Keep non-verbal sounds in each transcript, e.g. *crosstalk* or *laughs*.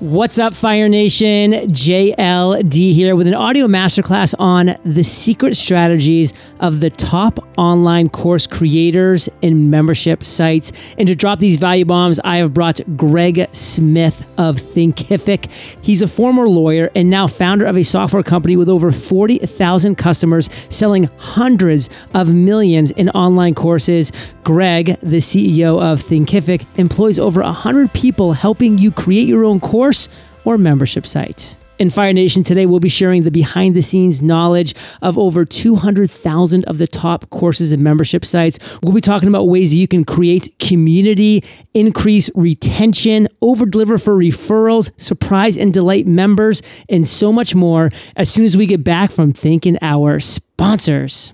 What's up, Fire Nation? JLD here with an audio masterclass on the secret strategies of the top online course creators and membership sites. And to drop these value bombs, I have brought Greg Smith of Thinkific. He's a former lawyer and now founder of a software company with over 40,000 customers selling hundreds of millions in online courses. Greg, the CEO of Thinkific, employs over 100 people helping you create your own course course or membership site. In Fire Nation today, we'll be sharing the behind the scenes knowledge of over 200,000 of the top courses and membership sites. We'll be talking about ways that you can create community, increase retention, over deliver for referrals, surprise and delight members, and so much more as soon as we get back from thanking our sponsors.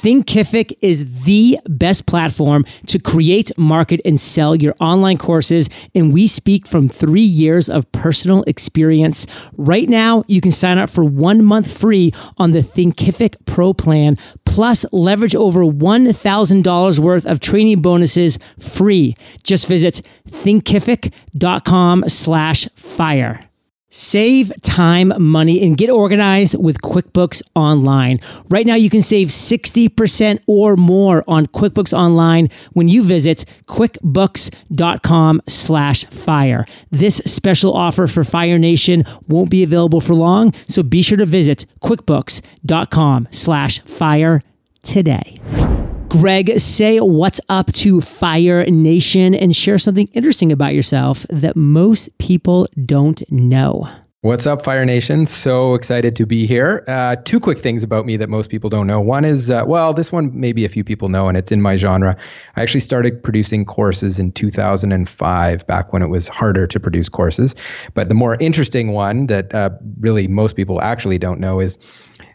Thinkific is the best platform to create, market, and sell your online courses. And we speak from three years of personal experience. Right now, you can sign up for one month free on the Thinkific Pro plan, plus leverage over $1,000 worth of training bonuses free. Just visit thinkific.com slash fire. Save time, money, and get organized with QuickBooks Online. Right now, you can save 60% or more on QuickBooks Online when you visit quickbooks.com slash fire. This special offer for Fire Nation won't be available for long, so be sure to visit quickbooks.com slash fire today. Greg, say what's up to Fire Nation and share something interesting about yourself that most people don't know. What's up, Fire Nation? So excited to be here. Uh, two quick things about me that most people don't know. One is, uh, well, this one maybe a few people know, and it's in my genre. I actually started producing courses in 2005, back when it was harder to produce courses. But the more interesting one that uh, really most people actually don't know is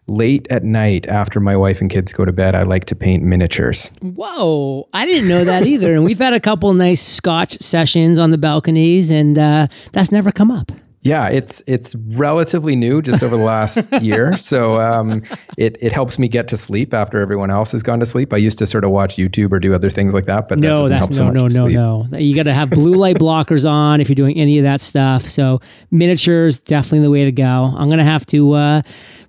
late at night after my wife and kids go to bed, I like to paint miniatures. Whoa, I didn't know that either. and we've had a couple nice scotch sessions on the balconies, and uh, that's never come up. Yeah, it's it's relatively new, just over the last *laughs* year. So um, it it helps me get to sleep after everyone else has gone to sleep. I used to sort of watch YouTube or do other things like that, but no, that that's no, so no, no, no. You got to have blue light blockers on if you're doing any of that stuff. So miniatures definitely the way to go. I'm gonna have to uh,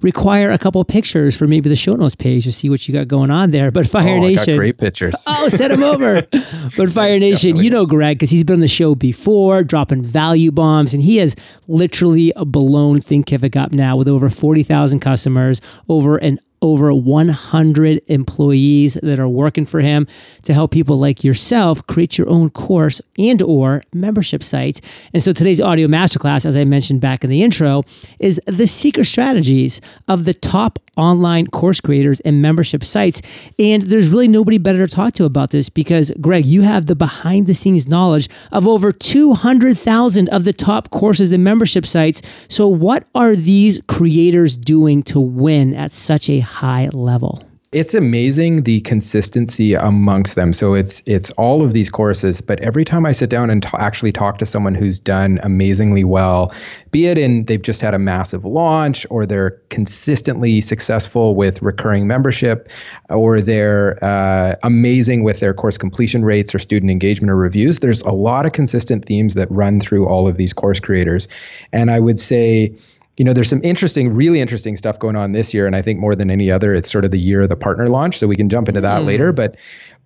require a couple pictures for maybe the show notes page to see what you got going on there. But Fire oh, Nation, great pictures. *laughs* Oh, send them over. *laughs* but Fire Nation, you know Greg because he's been on the show before, dropping value bombs, and he has literally blown Thinkific up now with over 40,000 customers, over an over 100 employees that are working for him to help people like yourself create your own course and or membership sites. And so today's audio masterclass, as I mentioned back in the intro, is the secret strategies of the top online course creators and membership sites. And there's really nobody better to talk to about this because Greg, you have the behind the scenes knowledge of over 200,000 of the top courses and membership sites. So what are these creators doing to win at such a high level? It's amazing the consistency amongst them. So it's it's all of these courses, but every time I sit down and t- actually talk to someone who's done amazingly well, be it in they've just had a massive launch or they're consistently successful with recurring membership or they're uh, amazing with their course completion rates or student engagement or reviews, there's a lot of consistent themes that run through all of these course creators. And I would say you know, there's some interesting, really interesting stuff going on this year, and I think more than any other, it's sort of the year of the partner launch. So we can jump into that mm. later. But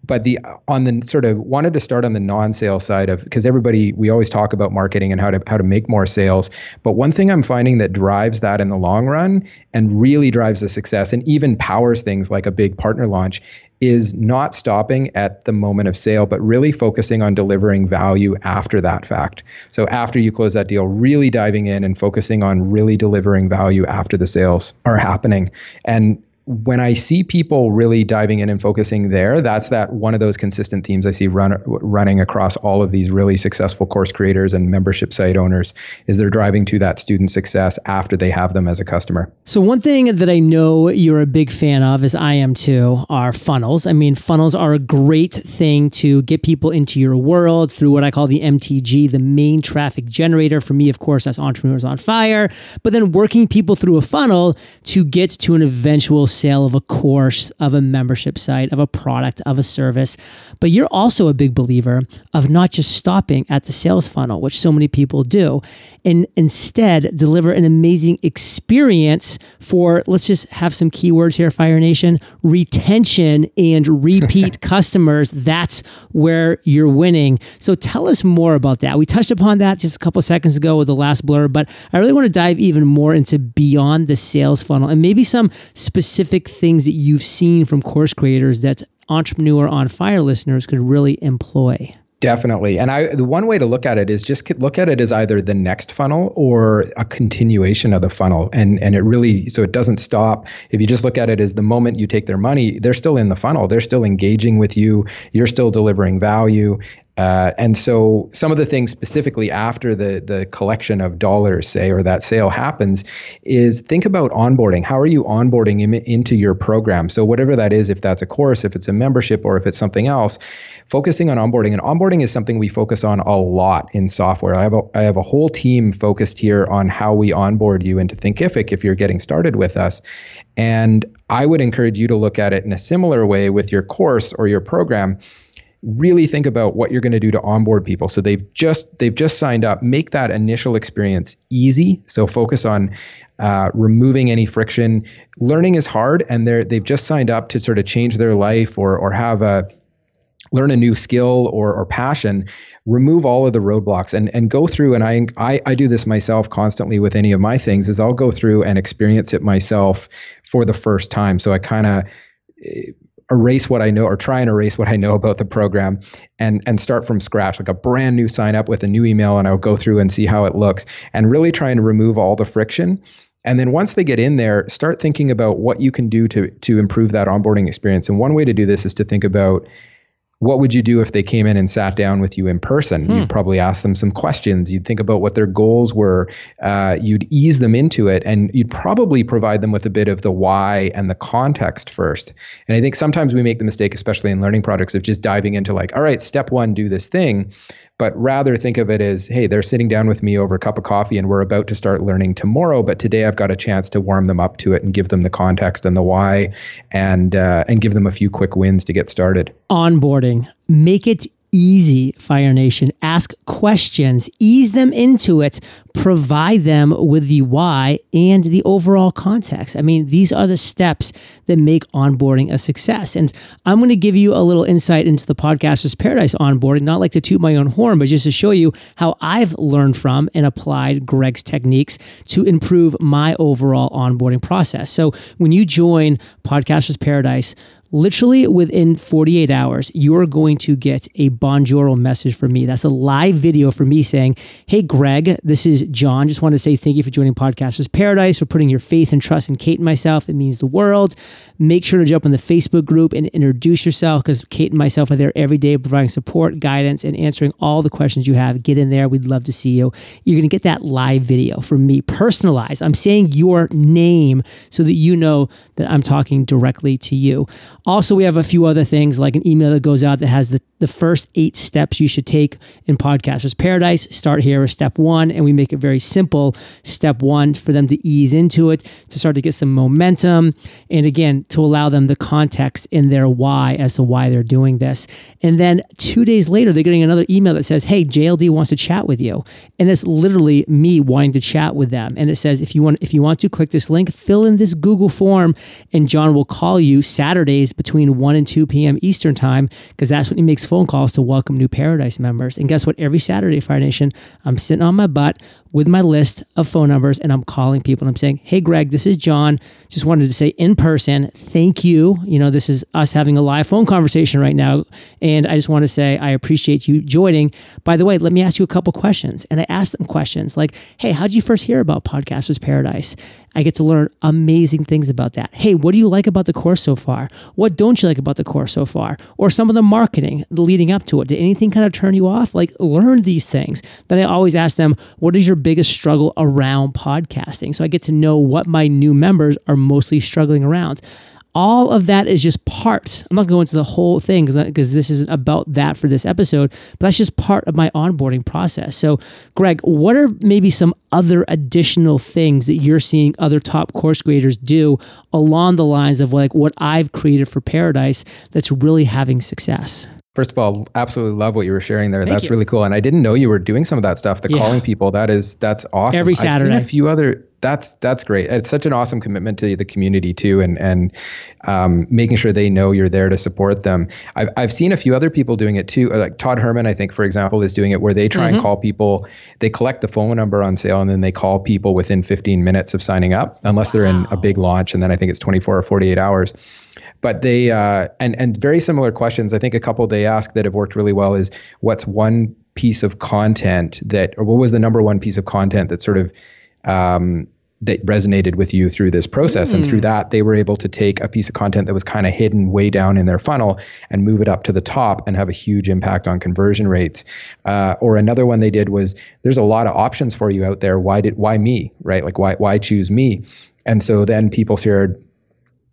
but the on the sort of wanted to start on the non-sale side of because everybody we always talk about marketing and how to how to make more sales but one thing i'm finding that drives that in the long run and really drives the success and even powers things like a big partner launch is not stopping at the moment of sale, but really focusing on delivering value after that fact. So after you close that deal, really diving in and focusing on really delivering value after the sales are happening. And when I see people really diving in and focusing there, that's that one of those consistent themes I see run, running across all of these really successful course creators and membership site owners is they're driving to that student success after they have them as a customer. So one thing that I know you're a big fan of, as I am too, are funnels. I mean, funnels are a great thing to get people into your world through what I call the MTG, the main traffic generator. For me, of course, that's Entrepreneurs on Fire. But then working people through a funnel to get to an eventual sale of a course, of a membership site, of a product, of a service. But you're also a big believer of not just stopping at the sales funnel, which so many people do, and instead deliver an amazing experience for, let's just have some keywords here, Fire Nation retention and repeat *laughs* customers. That's where you're winning. So tell us more about that. We touched upon that just a couple seconds ago with the last blur, but I really want to dive even more into beyond the sales funnel and maybe some specific things that you've seen from course creators that entrepreneur on fire listeners could really employ. Definitely. And I the one way to look at it is just look at it as either the next funnel or a continuation of the funnel. And and it really so it doesn't stop. If you just look at it as the moment you take their money, they're still in the funnel. They're still engaging with you. You're still delivering value. Uh, and so some of the things specifically after the the collection of dollars, say, or that sale happens, is think about onboarding. How are you onboarding Im- into your program? So whatever that is, if that's a course, if it's a membership, or if it's something else, focusing on onboarding. And onboarding is something we focus on a lot in software. I have a, I have a whole team focused here on how we onboard you into Thinkific if you're getting started with us. And I would encourage you to look at it in a similar way with your course or your program really think about what you're going to do to onboard people. So they've just they've just signed up. Make that initial experience easy. So focus on uh, removing any friction. Learning is hard and they're they've just signed up to sort of change their life or or have a learn a new skill or, or passion. Remove all of the roadblocks and, and go through and I, I i do this myself constantly with any of my things is i'll go through and experience it myself for the first time. So i kind of erase what I know or try and erase what I know about the program and and start from scratch like a brand new sign up with a new email and I'll go through and see how it looks and really try and remove all the friction. And then once they get in there start thinking about what you can do to to improve that onboarding experience. And one way to do this is to think about what would you do if they came in and sat down with you in person? Hmm. You'd probably ask them some questions. You'd think about what their goals were. Uh, you'd ease them into it, and you'd probably provide them with a bit of the why and the context first. And I think sometimes we make the mistake, especially in learning products, of just diving into like, all right, step one, do this thing but rather think of it as hey they're sitting down with me over a cup of coffee and we're about to start learning tomorrow but today i've got a chance to warm them up to it and give them the context and the why and uh, and give them a few quick wins to get started. Onboarding. Make it easy, Fire Nation. Ask questions, ease them into it, provide them with the why and the overall context. I mean, these are the steps that make onboarding a success. And I'm going to give you a little insight into the Podcaster's Paradise onboarding, not like to toot my own horn, but just to show you how I've learned from and applied Greg's techniques to improve my overall onboarding process. So when you join Podcaster's Paradise, literally within 48 hours, you are going to get a Bonjoro message from me. That's a live video from me saying, Hey, Greg, this is John. Just want to say thank you for joining Podcasters Paradise, for putting your faith and trust in Kate and myself. It means the world. Make sure to jump in the Facebook group and introduce yourself because Kate and myself are there every day providing support, guidance, and answering all the questions you have. Get in there. We'd love to see you. You're going to get that live video from me, personalized. I'm saying your name so that you know that I'm talking directly to you. Also, we have a few other things like an email that goes out that has the, the first eight steps you should take in Podcasters Paradise. Start here with step one, and we make it very simple. Step one for them to ease into it, to start to get some momentum, and again, to allow them the context in their why as to why they're doing this. And then two days later, they're getting another email that says, Hey, JLD wants to chat with you. And it's literally me wanting to chat with them. And it says, if you want, if you want to click this link, fill in this Google form, and John will call you Saturdays between 1 and 2 p.m. Eastern Time, because that's when he makes phone calls to welcome new Paradise members. And guess what? Every Saturday, Fire Nation, I'm sitting on my butt with my list of phone numbers and I'm calling people and I'm saying, Hey, Greg, this is John. Just wanted to say in person, thank you. You know, this is us having a live phone conversation right now. And I just want to say, I appreciate you joining. By the way, let me ask you a couple questions. And I asked them questions like, Hey, how did you first hear about Podcasters Paradise? I get to learn amazing things about that. Hey, what do you like about the course so far? What don't you like about the course so far? Or some of the marketing leading up to it. Did anything kind of turn you off? Like, learn these things. Then I always ask them, what is your biggest struggle around podcasting? So I get to know what my new members are mostly struggling around all of that is just part. I'm not going to go into the whole thing because this isn't about that for this episode, but that's just part of my onboarding process. So, Greg, what are maybe some other additional things that you're seeing other top course creators do along the lines of like what I've created for Paradise that's really having success? First of all, absolutely love what you were sharing there. Thank that's you. really cool. And I didn't know you were doing some of that stuff. The Yeah. calling people, that is that's awesome. Every Saturday. a few other that's that's great. It's such an awesome commitment to the community too, and and um, making sure they know you're there to support them. I've I've seen a few other people doing it too. Like Todd Herman, I think, for example, is doing it where they try Mm-hmm. and call people. They collect the phone number on sale, and then they call people within 15 minutes of signing up, unless they're in a big launch, and then I think it's 24 or 48 hours but they uh, and and very similar questions. I think a couple they ask that have worked really well is what's one piece of content that, or what was the number one piece of content that sort of um, that resonated with you through this process, and through that they were able to take a piece of content that was kind of hidden way down in their funnel and move it up to the top and have a huge impact on conversion rates. Uh, or another one they did was there's a lot of options for you out there. Why did why me? Right? Like why why choose me? And so then people shared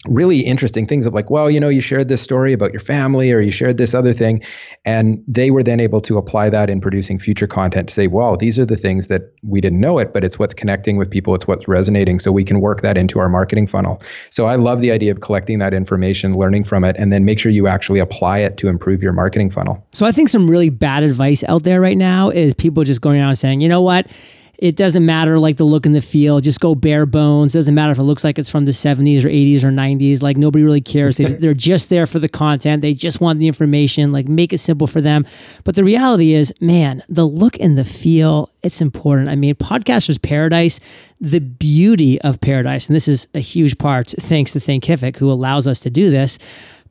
really interesting things of like, well, you know, you shared this story about your family or you shared this other thing. And they were then able to apply that in producing future content to say, well, these are the things that we didn't know it, but it's what's connecting with people, it's what's resonating. So we can work that into our marketing funnel. So I love the idea of collecting that information, learning from it, and then make sure you actually apply it to improve your marketing funnel. So I think some really bad advice out there right now is people just going around saying, you know what? It doesn't matter like the look and the feel. Just go bare bones. Doesn't matter if it looks like it's from the 70s or 80s or 90s. Like nobody really cares. They, *laughs* they're just there for the content. They just want the information. Like make it simple for them. But the reality is, man, the look and the feel, it's important. I mean, Podcasters Paradise, the beauty of Paradise, and this is a huge part thanks to Thinkific, who allows us to do this.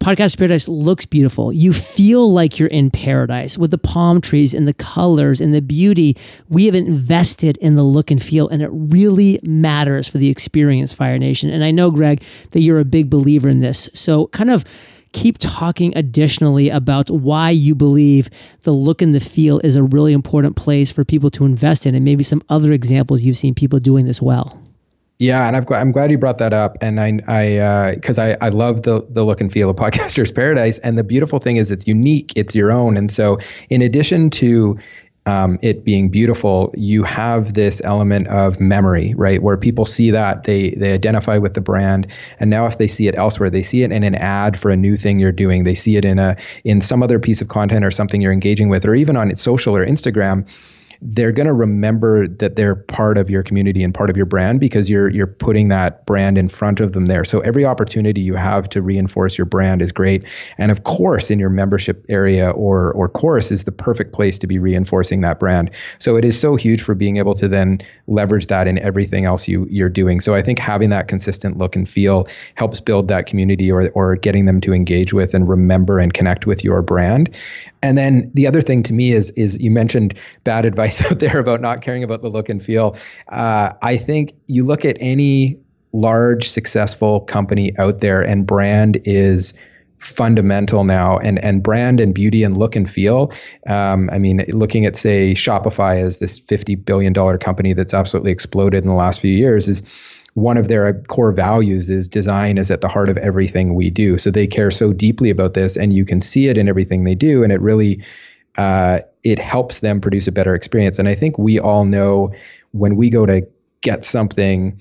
Podcast Paradise looks beautiful. You feel like you're in paradise with the palm trees and the colors and the beauty. We have invested in the look and feel, and it really matters for the experience, Fire Nation. And I know, Greg, that you're a big believer in this. So, kind of keep talking additionally about why you believe the look and the feel is a really important place for people to invest in, and maybe some other examples you've seen people doing this well. Yeah, and glad I'm glad you brought that up, and I I because I I love the the look and feel of *laughs* Podcasters Paradise, and the beautiful thing is it's unique, it's your own, and so in addition to um, it being beautiful, you have this element of memory, right? Where people see that they they identify with the brand, and now if they see it elsewhere, they see it in an ad for a new thing you're doing, they see it in a in some other piece of content or something you're engaging with, or even on its social or Instagram they're going to remember that they're part of your community and part of your brand because you're you're putting that brand in front of them there. So every opportunity you have to reinforce your brand is great. And of course, in your membership area or or course is the perfect place to be reinforcing that brand. So it is so huge for being able to then leverage that in everything else you you're doing. So I think having that consistent look and feel helps build that community or or getting them to engage with and remember and connect with your brand. And then the other thing to me is is you mentioned bad advice *laughs* out there about not caring about the look and feel. Uh, I think you look at any large successful company out there, and brand is fundamental now and and brand and beauty and look and feel um, i mean looking at say shopify as this 50 billion dollar company that's absolutely exploded in the last few years is one of their core values is design is at the heart of everything we do. So they care so deeply about this, and you can see it in everything they do, and it really uh, it helps them produce a better experience. And I think we all know when we go to get something,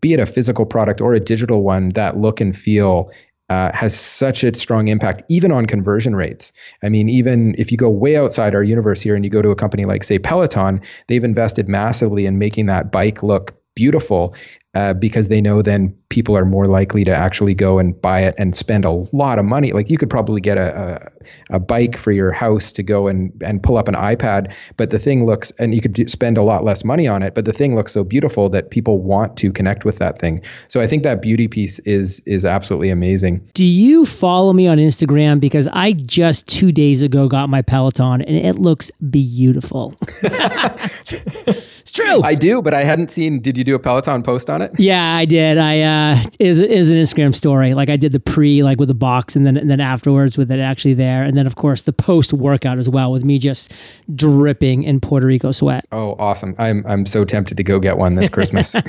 be it a physical product or a digital one, that look and feel. Uh, has such a strong impact, even on conversion rates. I mean, even if you go way outside our universe here and you go to a company like, say, Peloton, they've invested massively in making that bike look beautiful uh, because they know then people are more likely to actually go and buy it and spend a lot of money. Like you could probably get a, a, a bike for your house to go and, and pull up an iPad, but the thing looks, and you could do, spend a lot less money on it, but the thing looks so beautiful that people want to connect with that thing. So I think that beauty piece is is absolutely amazing. Do you follow me on Instagram? Because I just two days ago got my Peloton and it looks beautiful. *laughs* *laughs* true. I do, but I hadn't seen. Did you do a Peloton post on it? Yeah, I did. I uh is is an Instagram story. Like I did the pre like with the box and then and then afterwards with it actually there. And then of course the post workout as well with me just dripping in Puerto Rico sweat. Oh, awesome! I'm I'm so tempted to go get one this Christmas. *laughs*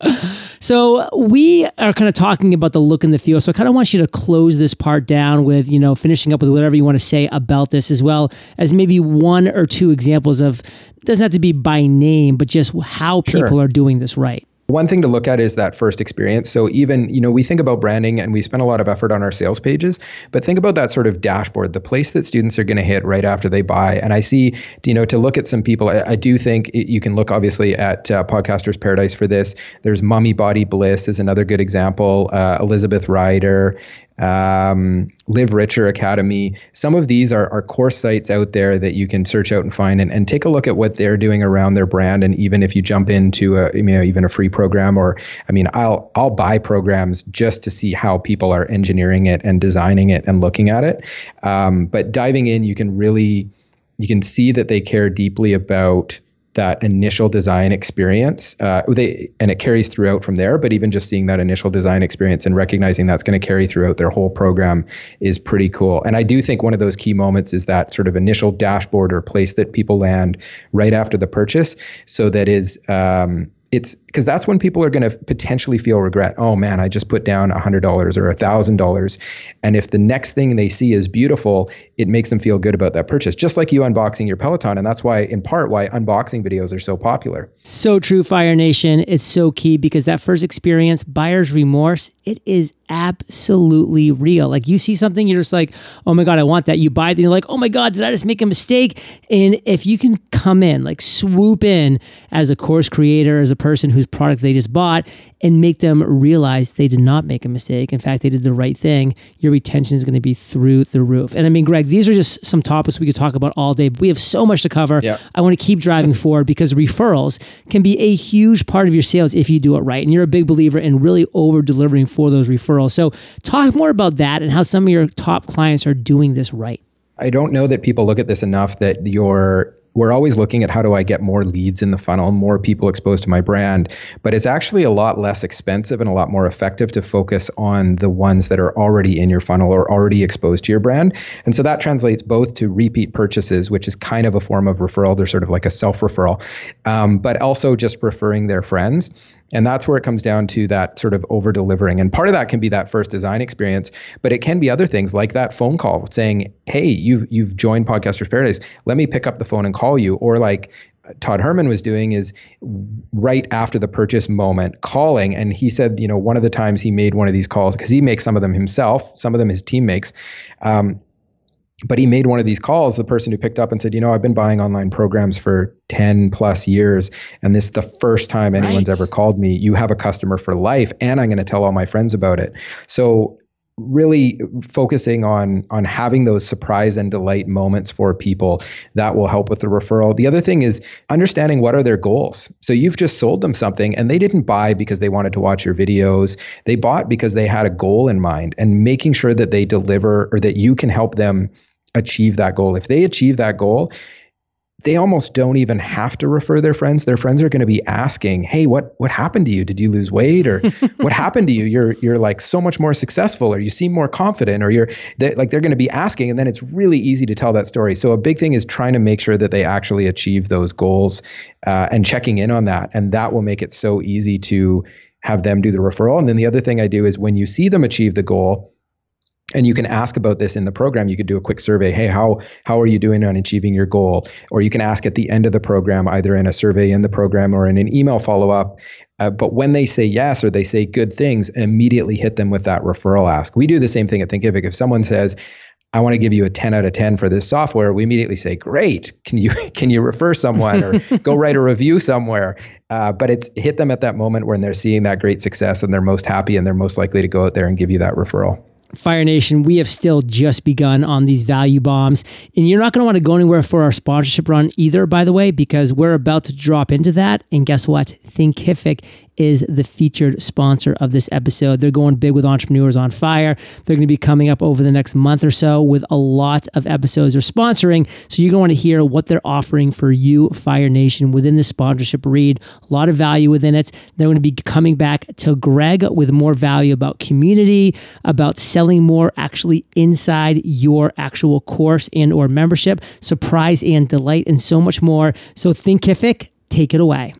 *laughs* So we are kind of talking about the look and the feel. So I kind of want you to close this part down with, you know, finishing up with whatever you want to say about this as well as maybe one or two examples of doesn't have to be by name, but just how people sure. are doing this right. One thing to look at is that first experience. So even, you know, we think about branding and we spend a lot of effort on our sales pages, but think about that sort of dashboard, the place that students are going to hit right after they buy. And I see, you know, to look at some people, I, I do think it, you can look obviously at uh, Podcasters Paradise for this. There's Mummy Body Bliss is another good example. Uh, Elizabeth Ryder um, Live Richer Academy. Some of these are, are course sites out there that you can search out and find and, and take a look at what they're doing around their brand. And even if you jump into a, you know, even a free program or, I mean, I'll, I'll buy programs just to see how people are engineering it and designing it and looking at it. Um, but diving in, you can really, you can see that they care deeply about that initial design experience. Uh, they and it carries throughout from there. But even just seeing that initial design experience and recognizing that's going to carry throughout their whole program is pretty cool. And I do think one of those key moments is that sort of initial dashboard or place that people land right after the purchase, so that is um, it's because that's when people are going to potentially feel regret. Oh man, I just put down $100 or $1,000. And if the next thing they see is beautiful, it makes them feel good about that purchase, just like you unboxing your Peloton. And that's why, in part, why unboxing videos are so popular. So true, Fire Nation. It's so key because that first experience, buyer's remorse, it is absolutely real. Like you see something, you're just like, oh my God, I want that. You buy it, and you're like, oh my God, did I just make a mistake? And if you can come in, like swoop in as a course creator, as a person whose product they just bought, and make them realize they did not make a mistake. In fact, they did the right thing. Your retention is going to be through the roof. And I mean, Greg, these are just some topics we could talk about all day, but we have so much to cover. Yeah. I want to keep driving *laughs* forward because referrals can be a huge part of your sales if you do it right. And you're a big believer in really over delivering for those referrals. So, talk more about that and how some of your top clients are doing this right. I don't know that people look at this enough that your we're always looking at how do I get more leads in the funnel, more people exposed to my brand. But it's actually a lot less expensive and a lot more effective to focus on the ones that are already in your funnel or already exposed to your brand. And so that translates both to repeat purchases, which is kind of a form of referral. They're sort of like a self referral, um, but also just referring their friends. And that's where it comes down to that sort of over delivering. And part of that can be that first design experience, but it can be other things like that phone call saying, Hey, you've you've joined Podcasters Paradise. Let me pick up the phone and call you. Or like Todd Herman was doing is right after the purchase moment calling. And he said, you know, one of the times he made one of these calls, because he makes some of them himself, some of them his team makes. Um, but he made one of these calls the person who picked up and said you know i've been buying online programs for 10 plus years and this is the first time anyone's right. ever called me. You have a customer for life and i'm going to tell all my friends about it. So really focusing on on having those surprise and delight moments for people that will help with the referral. The other thing is understanding what are their goals. So you've just sold them something and they didn't buy because they wanted to watch your videos. They bought because they had a goal in mind and making sure that they deliver or that you can help them achieve that goal. If they achieve that goal, they almost don't even have to refer their friends. Their friends are going to be asking, "Hey, what what happened to you? Did you lose weight or *laughs* what happened to you? You're you're like so much more successful or you seem more confident or you're they, like they're going to be asking and then it's really easy to tell that story. So a big thing is trying to make sure that they actually achieve those goals uh, and checking in on that and that will make it so easy to have them do the referral. And then the other thing I do is when you see them achieve the goal, and you can ask about this in the program you could do a quick survey hey how how are you doing on achieving your goal or you can ask at the end of the program either in a survey in the program or in an email follow-up uh, but when they say yes or they say good things immediately hit them with that referral ask we do the same thing at thinkific if someone says I want to give you a 10 out of 10 for this software. We immediately say, "Great! Can you *laughs* can you refer someone or *laughs* go write a review somewhere?" Uh, but it's hit them at that moment when they're seeing that great success and they're most happy and they're most likely to go out there and give you that referral. Fire Nation, we have still just begun on these value bombs. And you're not going to want to go anywhere for our sponsorship run either, by the way, because we're about to drop into that. And guess what? Thinkific is the featured sponsor of this episode. They're going big with Entrepreneurs on Fire. They're going to be coming up over the next month or so with a lot of episodes they're sponsoring. So you're going to want to hear what they're offering for you, Fire Nation, within the sponsorship read. A lot of value within it. They're going to be coming back to Greg with more value about community, about selling more actually inside your actual course and or membership, surprise and delight, and so much more. So Thinkific, take it away.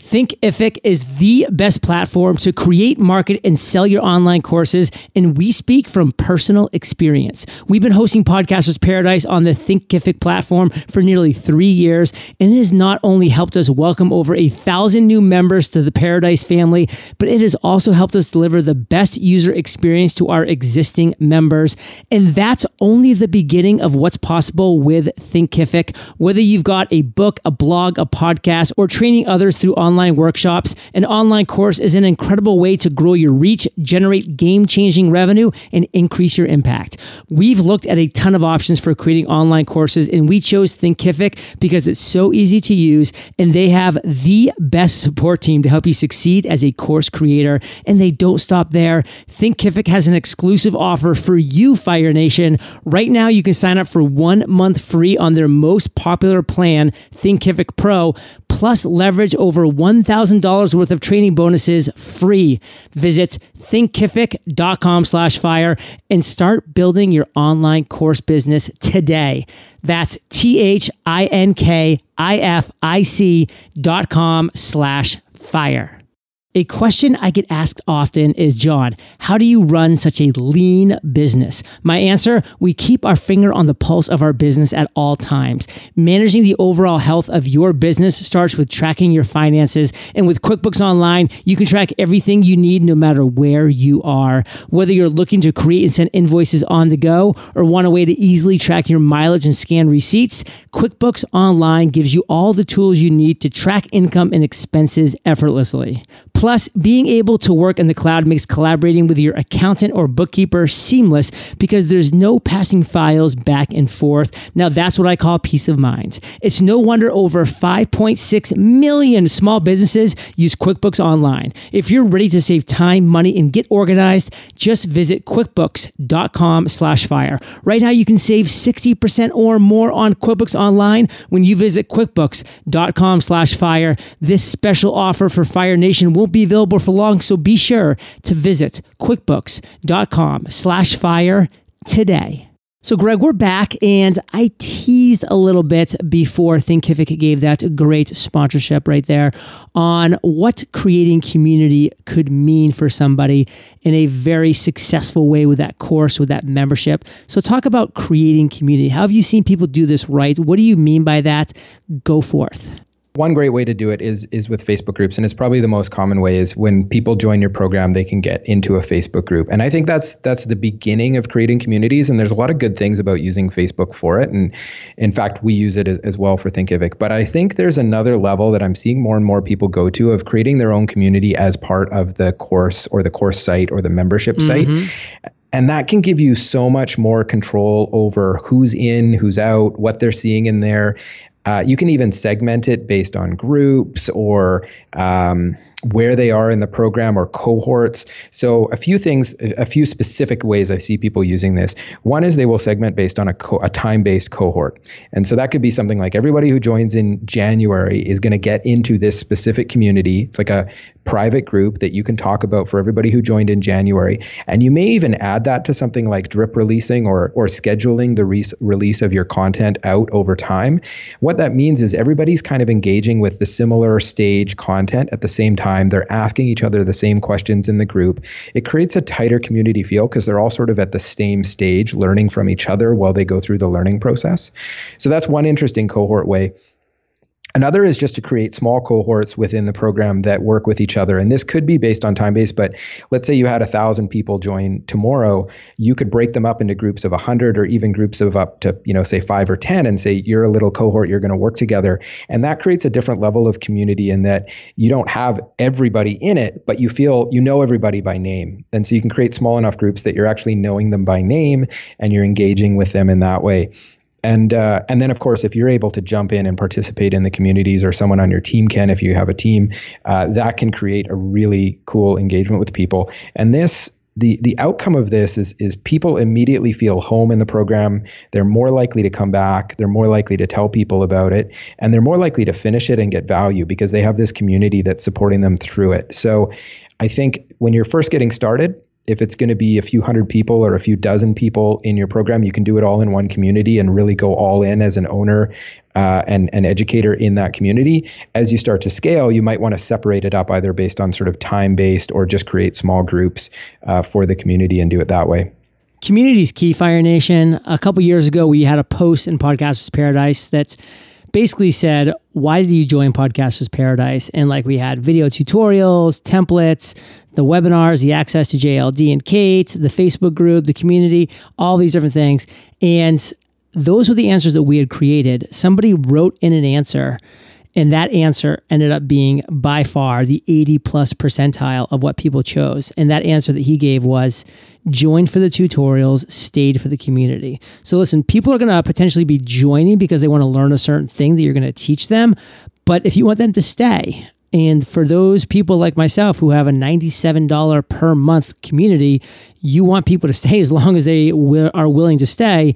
Thinkific is the best platform to create, market, and sell your online courses, and we speak from personal experience. We've been hosting Podcasters Paradise on the Thinkific platform for nearly three years, and it has not only helped us welcome over a thousand new members to the Paradise family, but it has also helped us deliver the best user experience to our existing members. And that's only the beginning of what's possible with Thinkific. Whether you've got a book, a blog, a podcast, or training others through online online workshops. An online course is an incredible way to grow your reach, generate game changing revenue, and increase your impact. We've looked at a ton of options for creating online courses, and we chose Thinkific because it's so easy to use and they have the best support team to help you succeed as a course creator. And they don't stop there. Thinkific has an exclusive offer for you, Fire Nation. Right now, you can sign up for one month free on their most popular plan, Thinkific Pro, plus leverage over $1,000 worth of training bonuses free. Visit thinkific.com slash fire and start building your online course business today. That's T-H-I-N-K-I-F-I-C dot com slash fire. A question I get asked often is John, how do you run such a lean business? My answer we keep our finger on the pulse of our business at all times. Managing the overall health of your business starts with tracking your finances. And with QuickBooks Online, you can track everything you need no matter where you are. Whether you're looking to create and send invoices on the go or want a way to easily track your mileage and scan receipts, QuickBooks Online gives you all the tools you need to track income and expenses effortlessly. Plus, being able to work in the cloud makes collaborating with your accountant or bookkeeper seamless because there's no passing files back and forth. Now, that's what I call peace of mind. It's no wonder over 5.6 million small businesses use QuickBooks Online. If you're ready to save time, money, and get organized, just visit quickbooks.com slash fire. Right now, you can save 60% or more on QuickBooks Online when you visit quickbooks.com slash fire. This special offer for Fire Nation will won't be available for long, so be sure to visit quickbooks.com slash fire today. So, Greg, we're back, and I teased a little bit before Thinkific gave that great sponsorship right there on what creating community could mean for somebody in a very successful way with that course, with that membership. So, talk about creating community. How have you seen people do this right? What do you mean by that? Go forth. One great way to do it is is with Facebook groups, and it's probably the most common way is when people join your program, they can get into a Facebook group, and I think that's that's the beginning of creating communities. And there's a lot of good things about using Facebook for it, and in fact, we use it as, as well for Thinkific. But I think there's another level that I'm seeing more and more people go to of creating their own community as part of the course or the course site or the membership mm-hmm. site. And that can give you so much more control over who's in, who's out, what they're seeing in there. Uh, you can even segment it based on groups or um, where they are in the program or cohorts. So a few things, a few specific ways I see people using this. One is they will segment based on a, co- a time-based cohort. And so that could be something like everybody who joins in January is going to get into this specific community. It's like a private group that you can talk about for everybody who joined in January. And you may even add that to something like drip releasing or or scheduling the re- release of your content out over time. What that means is everybody's kind of engaging with the similar stage content at the same time time. They're asking each other the same questions in the group. It creates a tighter community feel because they're all sort of at the same stage, learning from each other while they go through the learning process. So that's one interesting cohort way. Another is just to create small cohorts within the program that work with each other. And this could be based on time based, but let's say you had a thousand people join tomorrow, you could break them up into groups of a hundred or even groups of up to, you know, say five or 10 and say, you're a little cohort, you're going to work together. And that creates a different level of community in that you don't have everybody in it, but you feel you know everybody by name. And so you can create small enough groups that you're actually knowing them by name and you're engaging with them in that way and uh, and then of course if you're able to jump in and participate in the communities or someone on your team can if you have a team uh, that can create a really cool engagement with people. And this the the outcome of this is is people immediately feel home in the program. They're more likely to come back. They're more likely to tell people about it. And they're more likely to finish it and get value because they have this community that's supporting them through it. So i think when you're first getting started if it's going to be a few hundred people or a few dozen people in your program, you can do it all in one community and really go all in as an owner uh, and an educator in that community. As you start to scale, you might want to separate it up either based on sort of time based or just create small groups uh, for the community and do it that way. Community is key, Fire Nation. A couple years ago, we had a post in Podcasters Paradise that basically said, Why did you join Podcasters Paradise? And like we had video tutorials, templates, the webinars, the access to JLD and Kate, the Facebook group, the community, all these different things. And those were the answers that we had created. Somebody wrote in an answer and that answer ended up being by far the 80 plus percentile of what people chose. And that answer that he gave was joined for the tutorials, stayed for the community. So listen, people are going to potentially be joining because they want to learn a certain thing that you're going to teach them. But if you want them to stay, and for those people like myself who have a $97 per month community, you want people to *laughs* stay as long as they are willing to stay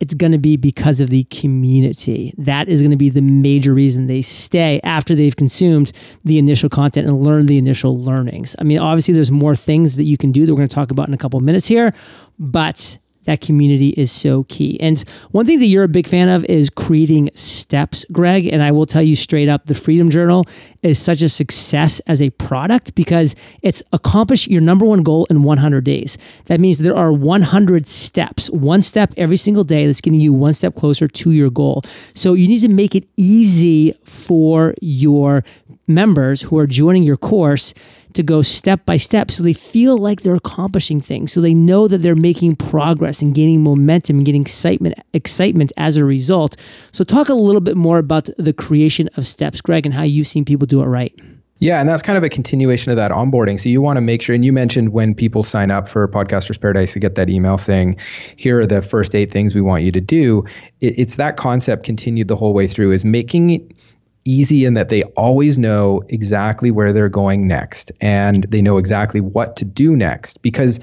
it's going to be because of the community. That is going to be the major reason they stay after they've consumed the initial content and learned the initial learnings. I mean, obviously, there's more things that you can do that we're going to talk about in a couple minutes here, but that community is so key. And one thing that you're a big fan of is creating steps, Greg. And I will tell you straight up the Freedom Journal is such a success as a product because it's accomplished your number one goal in 100 days. That means there are 100 steps, one step every single day that's getting you one step closer to your goal. So you need to make it easy for your members who are joining your course to go step by step so they feel like they're accomplishing things so they know that they're making progress and gaining momentum and getting excitement excitement as a result so talk a little bit more about the creation of steps greg and how you've seen people do it right yeah, and that's kind of a continuation of that onboarding. So you want to make sure, and you mentioned when people sign up for Podcasters Paradise to get that email saying, "Here are the first eight things we want you to do." it's that concept continued the whole way through, is making it easy in that they always know exactly where they're going next and they know exactly what to do next. Because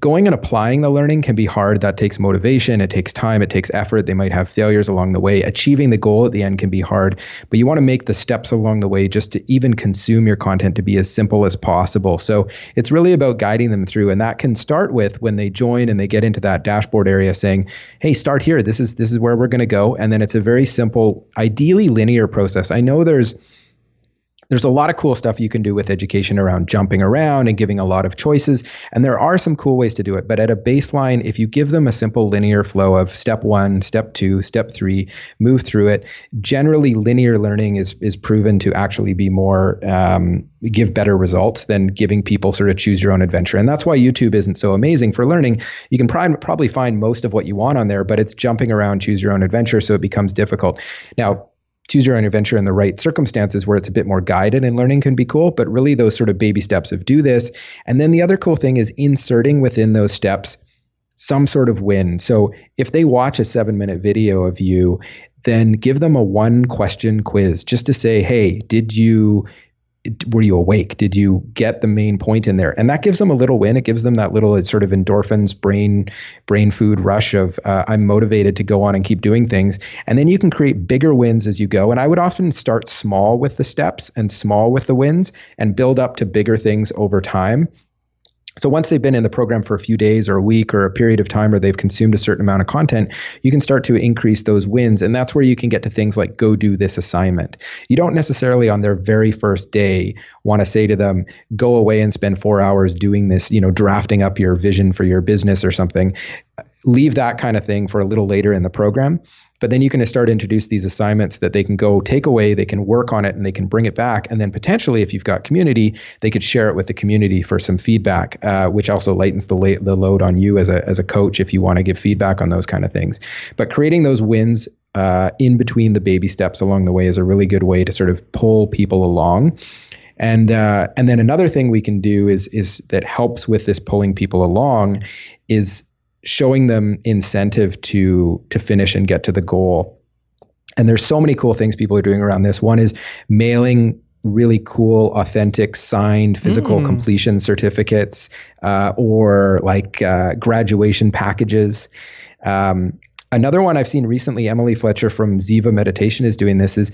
going and applying the learning can be hard. That takes motivation, it takes time, it takes effort. They might have failures along the way. Achieving the goal at the end can be hard, but you want to make the steps along the way just to even consume your content to be as simple as possible. So it's really about guiding them through and that can start with when they join and they get into that dashboard area saying, "Hey, start here. This is this is where we're going to go." And then it's a very simple, ideally linear process. I know there's there's a lot of cool stuff you can do with education around jumping around and giving a lot of choices. And there are some cool ways to do it. But at a baseline, if you give them a simple linear flow of step one, step two, step three, move through it, generally linear learning is, is proven to actually be more, um, give better results than giving people sort of choose your own adventure. And that's why YouTube isn't so amazing for learning. You can pr- probably find most of what you want on there, but it's jumping around, choose your own adventure. So it becomes difficult. Now, choose your own adventure in the right circumstances where it's a bit more guided and learning can be cool but really those sort of baby steps of do this. And then the other cool thing is inserting within those steps some sort of win. So if they watch a seven minute video of you then give them a one question quiz just to say hey did you were you awake? Did you get the main point in there? And that gives them a little win. It gives them that little it sort of endorphins, brain, brain food rush of uh, I'm motivated to go on and keep doing things. And then you can create bigger wins as you go. And I would often start small with the steps and small with the wins and build up to bigger things over time. So once they've been in the program for a few days or a week or a period of time where they've consumed a certain amount of content, you can start to increase those wins. And that's where you can get to things like go do this assignment. You don't necessarily on their very first day want to say to them, go away and spend four hours doing this, you know, drafting up your vision for your business or something. Leave that kind of thing for a little later in the program but then you can start to introduce these assignments that they can go take away, they can work on it, and they can bring it back. And then potentially, if you've got community, they could share it with the community for some feedback, uh, which also lightens the, la- the load on you as a, as a coach if you want to give feedback on those kind of things. But creating those wins uh, in between the baby steps along the way is a really good way to sort of pull people along. And uh, and then another thing we can do is is that helps with this pulling people along is showing them incentive to to finish and get to the goal. And there's so many cool things people are doing around this. One is mailing really cool, authentic, signed physical mm. completion certificates, uh, or like uh, graduation packages. Um, another one I've seen recently, Emily Fletcher from Ziva Meditation is doing this. Is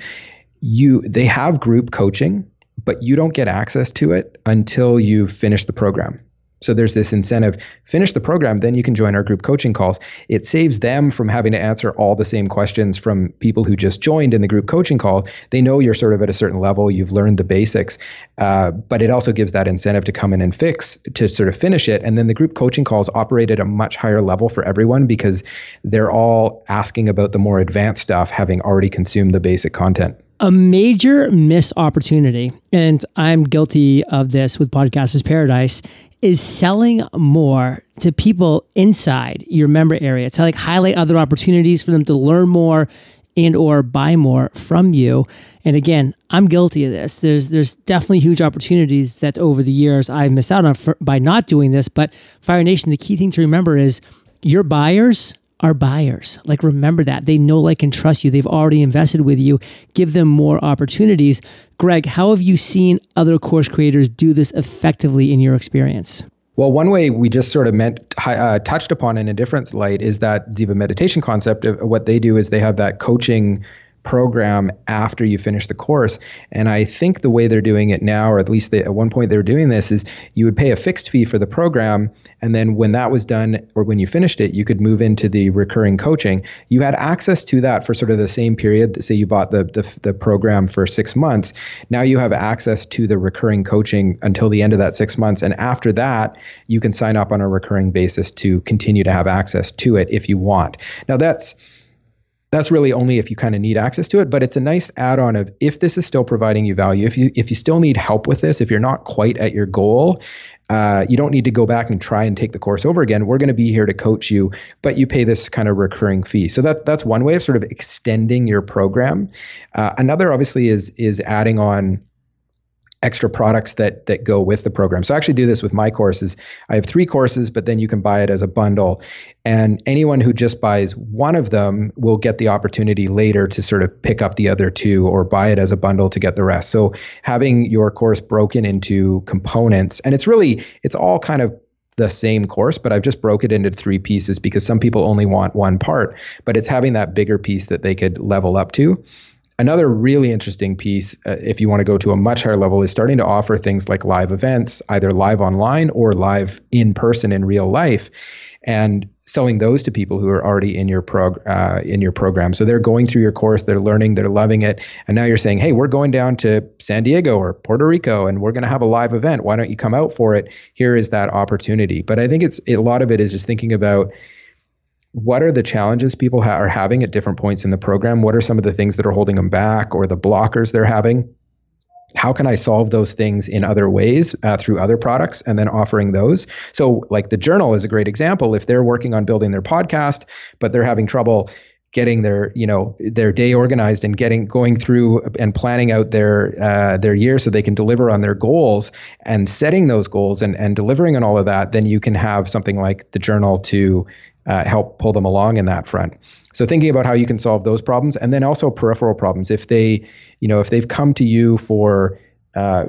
you they have group coaching, but you don't get access to it until you've finished the program. So there's this incentive finish the program, then you can join our group coaching calls. It saves them from having to answer all the same questions from people who just joined in the group coaching call. They know you're sort of at a certain level, you've learned the basics, uh, but it also gives that incentive to come in and fix to sort of finish it. And then the group coaching calls operate at a much higher level for everyone because they're all asking about the more advanced stuff, having already consumed the basic content. A major missed opportunity, and I'm guilty of this with Podcasters Paradise, is selling more to people inside your member area to like highlight other opportunities for them to learn more and or buy more from you. And again, I'm guilty of this. There's there's definitely huge opportunities that over the years I've missed out on for, by not doing this. But Fire Nation, the key thing to remember is your buyers are buyers. Like remember that they know, like, and trust you. They've already invested with you. Give them more opportunities. Greg, how have you seen other course creators do this effectively in your experience? Well, one way we just sort of meant uh, touched upon in a different light is that Ziva meditation concept. What they do is they have that coaching program after you finish the course. And I think the way they're doing it now, or at least they, at one point they were doing this, is you would pay a fixed fee for the program. And then when that was done, or when you finished it, you could move into the recurring coaching. You had access to that for sort of the same period. Say you bought the, the, the program for six months. Now you have access to the recurring coaching until the end of that six months. And after that, you can sign up on a recurring basis to continue to have access to it if you want. Now that's that's really only if you kind of need access to it but it's a nice add-on of if this is still providing you value if you if you still need help with this if you're not quite at your goal uh, you don't need to go back and try and take the course over again. We're going to be here to coach you, but you pay this kind of recurring fee. So that that's one way of sort of extending your program. Uh, another, obviously, is is adding on extra products that that go with the program. So I actually do this with my courses. I have three courses, but then you can buy it as a bundle. And anyone who just buys one of them will get the opportunity later to sort of pick up the other two or buy it as a bundle to get the rest. So having your course broken into components, and it's really it's all kind of the same course, but I've just broke it into three pieces because some people only want one part, but it's having that bigger piece that they could level up to. Another really interesting piece, uh, if you want to go to a much higher level, is starting to offer things like live events, either live online or live in person in real life, and selling those to people who are already in your prog- uh, in your program. So they're going through your course, they're learning, they're loving it, and now you're saying, "Hey, we're going down to San Diego or Puerto Rico, and we're going to have a live event. Why don't you come out for it? Here is that opportunity." But I think it's a lot of it is just thinking about what are the challenges people ha- are having at different points in the program? What are some of the things that are holding them back or the blockers they're having? How can I solve those things in other ways uh, through other products and then offering those? So, like the journal is a great example. If they're working on building their podcast, but they're having trouble getting their you know their day organized and getting going through and planning out their uh, their year so they can deliver on their goals and setting those goals and and delivering on all of that then you can have something like the journal to uh, help pull them along in that front. So thinking about how you can solve those problems, and then also peripheral problems. If they, you know, if they've come to you for uh,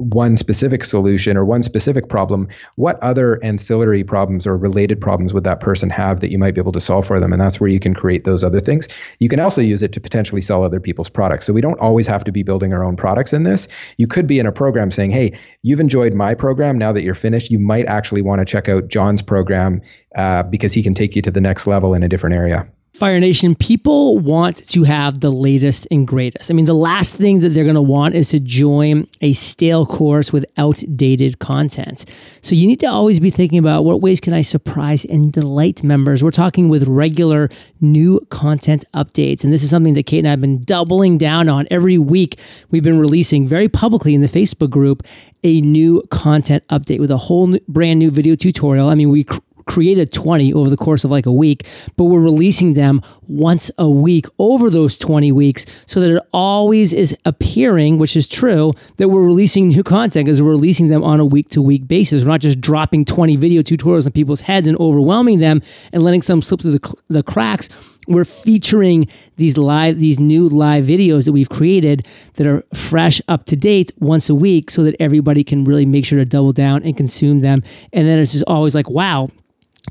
one specific solution or one specific problem, what other ancillary problems or related problems would that person have that you might be able to solve for them? And that's where you can create those other things. You can also use it to potentially sell other people's products. So we don't always have to be building our own products in this. You could be in a program saying, hey, you've enjoyed my program. Now that you're finished, you might actually want to check out John's program uh, because he can take you to the next level in a different area. Fire Nation, people want to have the latest and greatest. I mean, the last thing that they're going to want is to join a stale course with outdated content. So you need to always be thinking about what ways can I surprise and delight members. We're talking with regular new content updates. And this is something that Kate and I have been doubling down on every week. We've been releasing very publicly in the Facebook group a new content update with a whole brand new video tutorial. I mean, we created 20 over the course of like a week, but we're releasing them once a week over those 20 weeks so that it always is appearing, which is true, that we're releasing new content because we're releasing them on a week to week basis. We're not just dropping 20 video tutorials on people's heads and overwhelming them and letting some slip through the, the cracks we're featuring these live these new live videos that we've created that are fresh up to date once a week so that everybody can really make sure to double down and consume them and then it's just always like wow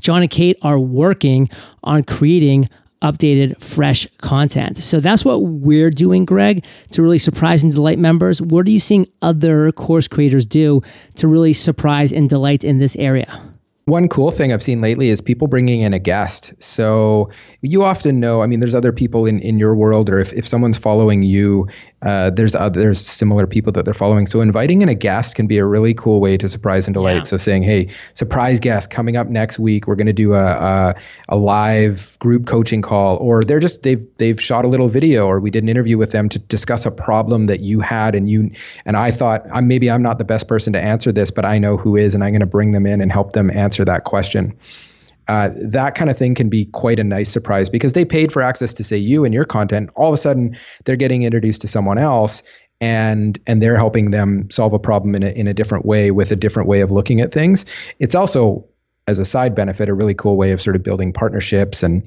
John and Kate are working on creating updated, fresh content. So that's what we're doing, Greg, to really surprise and delight members. What are you seeing other course creators do to really surprise and delight in this area? One cool thing I've seen lately is people bringing in a guest. So you often know, I mean, there's other people in, in your world, or if, if someone's following you uh, there's other similar people that they're following. So inviting in a guest can be a really cool way to surprise and delight. Yeah. So saying, "Hey, surprise guest coming up next week. We're going to do a, a, a live group coaching call," or they're just they've they've shot a little video, or we did an interview with them to discuss a problem that you had, and you and I thought I'm maybe I'm not the best person to answer this, but I know who is, and I'm going to bring them in and help them answer that question uh, that kind of thing can be quite a nice surprise because they paid for access to say you and your content. All of a sudden, they're getting introduced to someone else, and and they're helping them solve a problem in a in a different way with a different way of looking at things. It's also as a side benefit a really cool way of sort of building partnerships and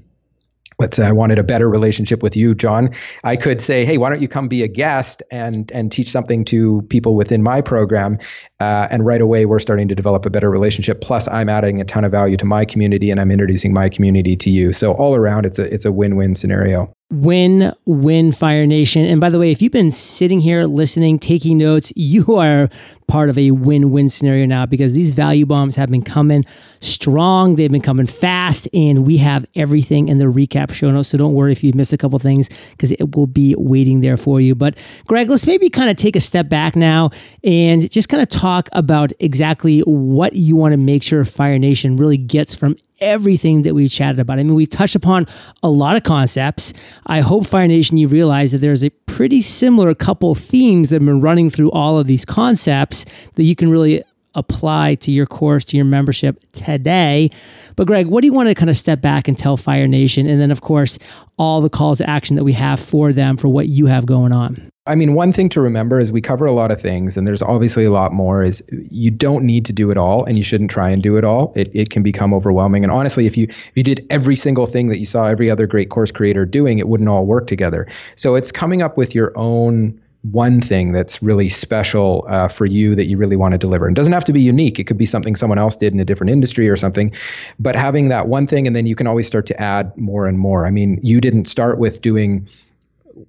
let's say I wanted a better relationship with you, John, I could say, hey, why don't you come be a guest and and teach something to people within my program? Uh, and right away, we're starting to develop a better relationship. Plus, I'm adding a ton of value to my community, and I'm introducing my community to you. So all around, it's a it's a win win scenario. Win win Fire Nation. And by the way, if you've been sitting here listening, taking notes, you *laughs* are part of a win win scenario now because these value bombs have been coming strong. They've been coming fast, and we have everything in the recap show notes. So don't worry if you miss a couple things because it will be waiting there for you. But Greg, let's maybe kind of take a step back now and just kind of talk about exactly what you want to make sure Fire Nation really gets from everything that we chatted about. I mean, we touched upon a lot of concepts. I hope Fire Nation, you realize that there's a pretty similar couple themes that have been running through all of these concepts that you can really apply to your course, to your membership today. But Greg, what do you want to kind of step back and tell Fire Nation? And then, of course, all the calls to action that we have for them for what you have going on. I mean, one thing to remember is we cover a lot of things, and there's obviously a lot more. Is you don't need to do it all, and you shouldn't try and do it all. It, it can become overwhelming. And honestly, if you if you did every single thing that you saw every other great course creator doing, it wouldn't all work together. So it's coming up with your own one thing that's really special uh, for you that you really want to deliver. It doesn't have to be unique. It could be something someone else did in a different industry or something. But having that one thing, and then you can always start to add more and more. I mean, you didn't start with doing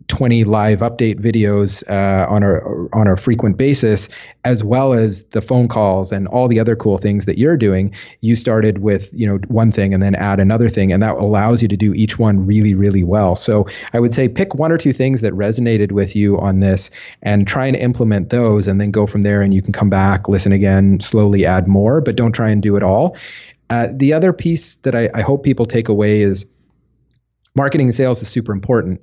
20 live update videos uh, on a on a frequent basis, as well as the phone calls and all the other cool things that you're doing. You started with you know one thing and then add another thing, and that allows you to do each one really really well. So I would say pick one or two things that resonated with you on this, and try and implement those, and then go from there. And you can come back, listen again, slowly add more, but don't try and do it all. Uh, the other piece that I, I hope people take away is marketing and sales is super important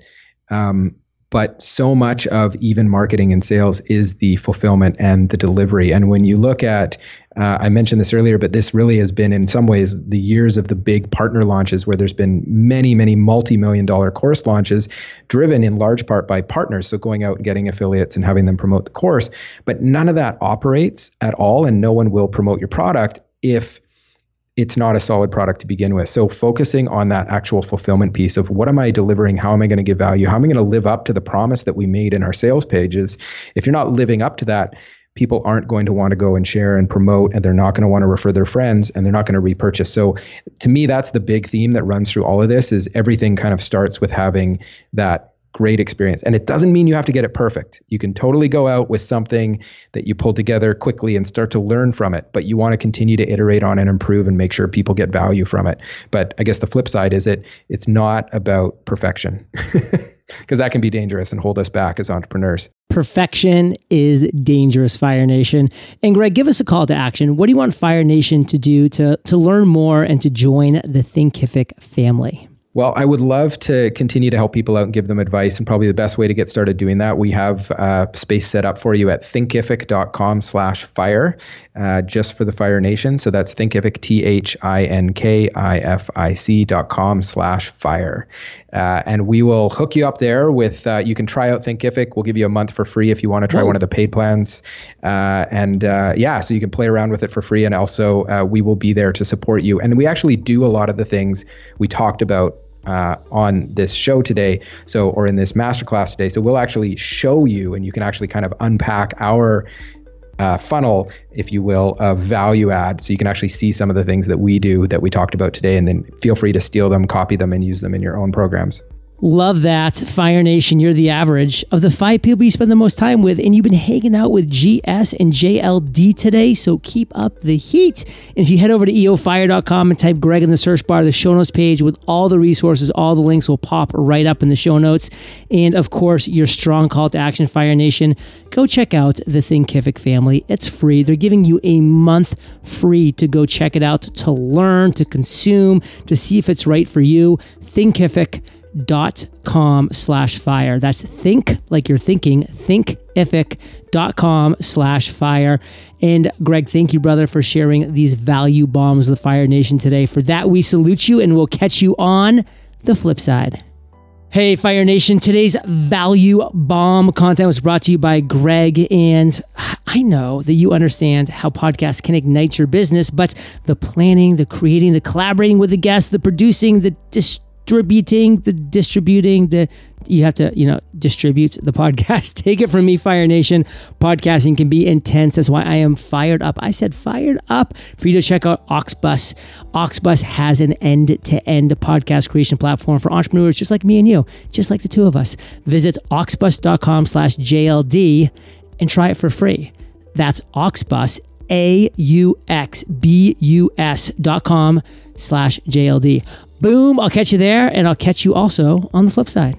um, but so much of even marketing and sales is the fulfillment and the delivery. And when you look at, uh, I mentioned this earlier, but this really has been in some ways the years of the big partner launches where there's been many, many multi million dollar course launches driven in large part by partners. So going out and getting affiliates and having them promote the course. But none of that operates at all, and no one will promote your product if it's not a solid product to begin with. So focusing on that actual fulfillment piece of what am I delivering? How am I going to give value? How am I going to live up to the promise that we made in our sales pages? If you're not living up to that, people aren't going to want to go and share and promote and they're not going to want to refer their friends and they're not going to repurchase. So to me that's the big theme that runs through all of this is everything kind of starts with having that great experience. And it doesn't mean you have to get it perfect. You can totally go out with something that you pull together quickly and start to learn from it, but you want to continue to iterate on and improve and make sure people get value from it. But I guess the flip side is it it's not about perfection. *laughs* Because that can be dangerous and hold us back as entrepreneurs. Perfection is dangerous, Fire Nation. And Greg, give us a call to action. What do you want Fire Nation to do to, to learn more and to join the Thinkific family? Well, I would love to continue to help people out and give them advice. And probably the best way to get started doing that, we have a space set up for you at thinkific.com slash fire, uh, just for the Fire Nation. So that's thinkific, T-H-I-N-K-I-F-I-C dot com slash fire. Uh, and we will hook you up there with, uh, you can try out Thinkific. We'll give you a month for free if you want to try one of the paid plans. Uh, and uh, yeah, so you can play around with it for free. And also, uh, we will be there to support you. And we actually do a lot of the things we talked about uh, on this show today so or in this masterclass today so we'll actually show you and you can actually kind of unpack our uh, funnel, if you will, of value add. So you can actually see some of the things that we do that we talked about today, and then feel free to steal them, copy them, and use them in your own programs. Love that. Fire Nation, you're the average of the five people you spend the most time with, and you've been hanging out with GS and JLD today, so keep up the heat. And if you head over to eofire.com and type Greg in the search bar, the show notes page with all the resources, all the links will pop right up in the show notes. And of course, your strong call to action, Fire Nation, go check out the Thinkific family. It's free. They're giving you a month free to go check it out, to learn, to consume, to see if it's right for you. Thinkific dot com slash fire. That's think like you're thinking, thinkific.com com slash fire. And Greg, thank you, brother, for sharing these value bombs with Fire Nation today. For that, we salute you and we'll catch you on the flip side. Hey, Fire Nation. Today's value bomb content was brought to you by Greg. And I know that you understand how podcasts can ignite your business, but the planning, the creating, the collaborating with the guests, the producing, the distributing, distributing the distributing the you have to you know distribute the *laughs* podcast. Take it from me fire nation. Podcasting can be intense. That's why i am fired up. I said fired up for you to check out Auxbus. Auxbus has an end-to-end podcast creation platform for entrepreneurs just like me and you just like the two of us. Visit auxbus.com slash jld and try it for free. That's Auxbus a-U-X-B-U-S dot com slash JLD. Boom, I'll catch you there, and I'll catch you also on the flip side.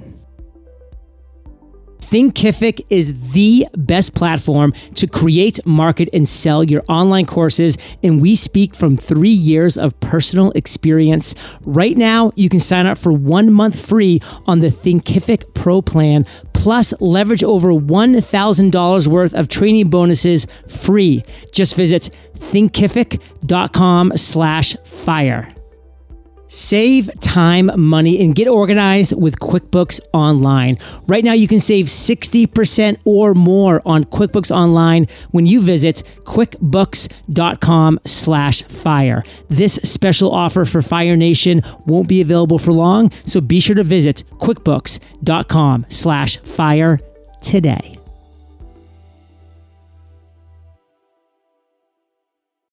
Thinkific is the best platform to create, market, and sell your online courses. And we speak from three years of personal experience. Right now, you can sign up for one month free on the Thinkific Pro plan, plus leverage over $1,000 worth of training bonuses free. Just visit thinkific.com slash fire. Save time, money, and get organized with QuickBooks Online. Right now, you can save 60% or more on QuickBooks Online when you visit quickbooks.com slash fire. This special offer for Fire Nation won't be available for long, so be sure to visit quickbooks.com slash fire today.